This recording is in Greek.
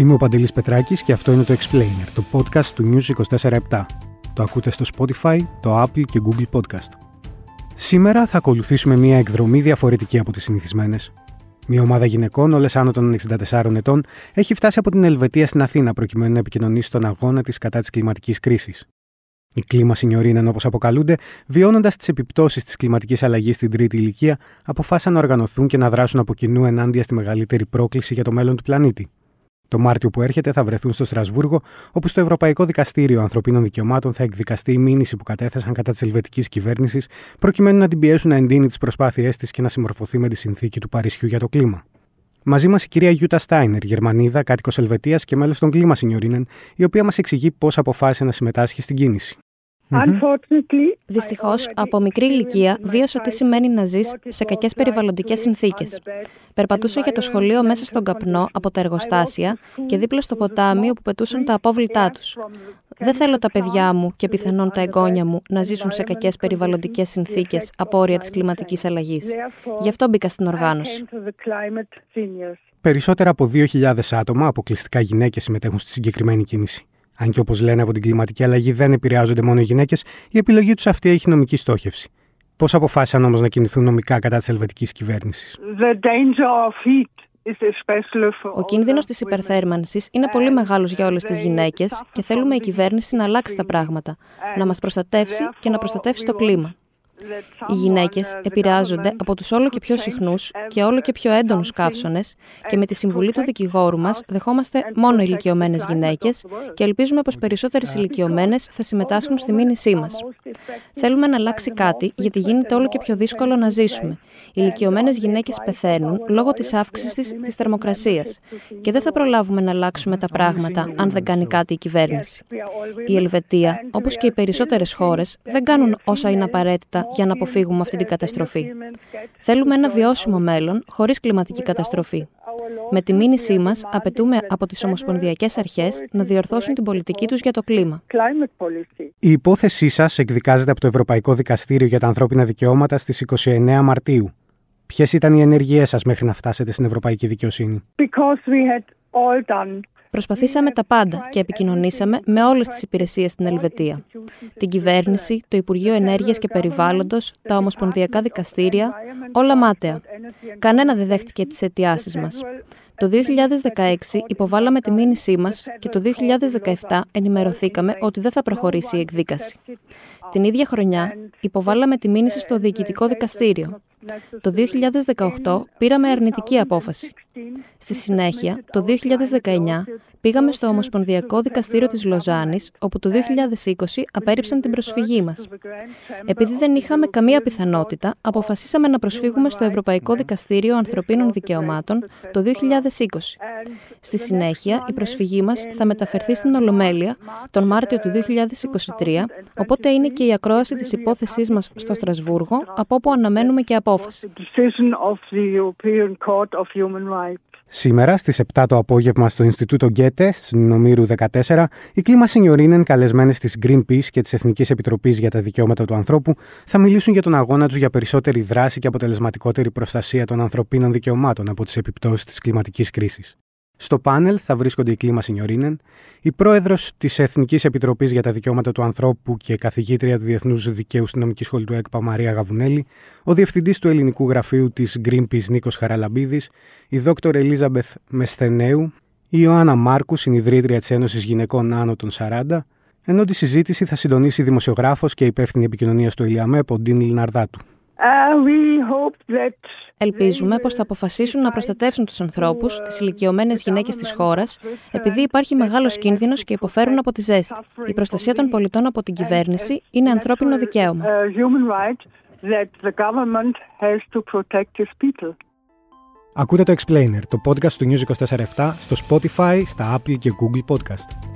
Είμαι ο Παντελής Πετράκης και αυτό είναι το Explainer, το podcast του News 24-7. Το ακούτε στο Spotify, το Apple και Google Podcast. Σήμερα θα ακολουθήσουμε μια εκδρομή διαφορετική από τις συνηθισμένες. Μια ομάδα γυναικών, όλες άνω των 64 ετών, έχει φτάσει από την Ελβετία στην Αθήνα προκειμένου να επικοινωνήσει τον αγώνα της κατά της κλιματικής κρίσης. Οι κλίμα σινιορίνεν, όπως αποκαλούνται, βιώνοντας τις επιπτώσεις της κλιματικής αλλαγής στην τρίτη ηλικία, αποφάσισαν να οργανωθούν και να δράσουν από κοινού ενάντια στη μεγαλύτερη πρόκληση για το μέλλον του πλανήτη. Το Μάρτιο που έρχεται θα βρεθούν στο Στρασβούργο, όπου στο Ευρωπαϊκό Δικαστήριο Ανθρωπίνων Δικαιωμάτων θα εκδικαστεί η μήνυση που κατέθεσαν κατά της ελβετικής κυβέρνησης, προκειμένου να την πιέσουν να εντείνει τις προσπάθειές της και να συμμορφωθεί με τη συνθήκη του Παρισιού για το κλίμα. Μαζί μας η κυρία Γιούτα Στάινερ, Γερμανίδα, κάτοικος Ελβετίας και μέλος των Κλίμα Σινιορίνεν, η οποία μας εξηγεί πώς αποφάσισε να συμμετάσχει στην κίνηση. Δυστυχώς, από μικρή ηλικία βίωσα τι σημαίνει να ζεις σε κακές περιβαλλοντικές συνθήκες. Περπατούσα για το σχολείο μέσα στον καπνό από τα εργοστάσια και δίπλα στο ποτάμι όπου πετούσαν τα απόβλητά τους. Δεν θέλω τα παιδιά μου και πιθανόν τα εγγόνια μου να ζήσουν σε κακές περιβαλλοντικές συνθήκες από όρια της κλιματικής αλλαγής. Γι' αυτό μπήκα στην οργάνωση. Περισσότερα από 2.000 άτομα, αποκλειστικά γυναίκες, συμμετέχουν στη συγκεκριμένη κίνηση. Αν και όπως λένε από την κλιματική αλλαγή δεν επηρεάζονται μόνο οι γυναίκες, η επιλογή τους αυτή έχει νομική στόχευση. Πώς αποφάσισαν όμως να κινηθούν νομικά κατά της ελβετικής κυβέρνησης; Ο κίνδυνος της υπερθέρμανσης είναι πολύ μεγάλος για όλες τις γυναίκες και θέλουμε η κυβέρνηση να αλλάξει τα πράγματα, να μας προστατεύσει και να προστατεύσει το κλίμα. Οι γυναίκες επηρεάζονται από τους όλο και πιο συχνούς και όλο και πιο έντονους καύσονες και με τη συμβουλή του δικηγόρου μας δεχόμαστε μόνο ηλικιωμένες γυναίκες και ελπίζουμε πως περισσότερες ηλικιωμένες θα συμμετάσχουν στη μήνυσή μας. Θέλουμε να αλλάξει κάτι γιατί γίνεται όλο και πιο δύσκολο να ζήσουμε. Οι ηλικιωμένες γυναίκες πεθαίνουν λόγω της αύξησης της θερμοκρασίας και δεν θα προλάβουμε να αλλάξουμε τα πράγματα αν δεν κάνει κάτι η κυβέρνηση. Η Ελβετία, όπως και οι περισσότερες χώρες, δεν κάνουν όσα είναι απαραίτητα για να αποφύγουμε αυτή την καταστροφή. Θέλουμε ένα βιώσιμο μέλλον χωρίς κλιματική καταστροφή. Με τη μήνυσή μας, απαιτούμε από τις Ομοσπονδιακές Αρχές να διορθώσουν την πολιτική τους για το κλίμα. Η υπόθεσή σας εκδικάζεται από το Ευρωπαϊκό Δικαστήριο για τα Ανθρώπινα Δικαιώματα στις 29 Μαρτίου. Ποιες ήταν οι ενέργειές σας μέχρι να φτάσετε στην Ευρωπαϊκή Δικαιοσύνη; Προσπαθήσαμε τα πάντα και επικοινωνήσαμε με όλες τις υπηρεσίες στην Ελβετία. Την κυβέρνηση, το Υπουργείο Ενέργειας και Περιβάλλοντος, τα Ομοσπονδιακά Δικαστήρια, όλα μάταια. Κανένα δεν δέχτηκε τις αιτιάσεις μας. Το 2016 υποβάλαμε τη μήνυσή μας και το 2017 ενημερωθήκαμε ότι δεν θα προχωρήσει η εκδίκαση. Την ίδια χρονιά υποβάλαμε τη μήνυση στο Διοικητικό Δικαστήριο. Το 2018 πήραμε αρνητική απόφαση. Στη συνέχεια, το 2019 πήγαμε στο Ομοσπονδιακό Δικαστήριο της Λοζάνης, όπου το 2020 απέρριψαν την προσφυγή μας. Επειδή δεν είχαμε καμία πιθανότητα, αποφασίσαμε να προσφύγουμε στο Ευρωπαϊκό Δικαστήριο Ανθρωπίνων Δικαιωμάτων το 2020. Στη συνέχεια, η προσφυγή μας θα μεταφερθεί στην Ολομέλεια τον Μάρτιο του 2023, οπότε είναι και η ακρόαση της υπόθεσής μας στο Στρασβούργο, από όπου αναμένουμε και απόφαση. Σήμερα στις 7 το απόγευμα στο Ινστιτούτο Γκέτε, στην Νομήρου 14, οι κλίμα σινιορίνεν καλεσμένες της Greenpeace και της Εθνικής Επιτροπής για τα Δικαιώματα του Ανθρώπου θα μιλήσουν για τον αγώνα τους για περισσότερη δράση και αποτελεσματικότερη προστασία των ανθρωπίνων δικαιωμάτων από τις επιπτώσεις της κλιματικής κρίσης. Στο πάνελ θα βρίσκονται η Κλίμα Σινιορίνεν, η πρόεδρος της Εθνικής Επιτροπής για τα Δικαιώματα του Ανθρώπου και καθηγήτρια του Διεθνούς Δικαίου στην Νομική Σχολή του ΕΚΠΑ Μαρία Γαβουνέλη, ο διευθυντής του ελληνικού γραφείου της Greenpeace Νίκος Χαραλαμπίδης, η δόκτωρ Ελίζαμπεθ Μεσθενέου, η Ιωάννα Μάρκους, συνειδρήτρια της Ένωσης Γυναικών Άνω των 40, ενώ τη συζήτηση θα συντονίσει δημοσιογράφος και υπεύθυνη επικοινωνία στο Ιλιαμέ, Ποντίν Λιναρδάτου. Ελπίζουμε πως θα αποφασίσουν να προστατεύσουν τους ανθρώπους, τις ηλικιωμένες γυναίκες της χώρας, επειδή υπάρχει μεγάλος κίνδυνος και υποφέρουν από τη ζέστη. Η προστασία των πολιτών από την κυβέρνηση είναι ανθρώπινο δικαίωμα. Ακούτε το Explainer, το podcast του News 24 στο Spotify, στα Apple και Google Podcast.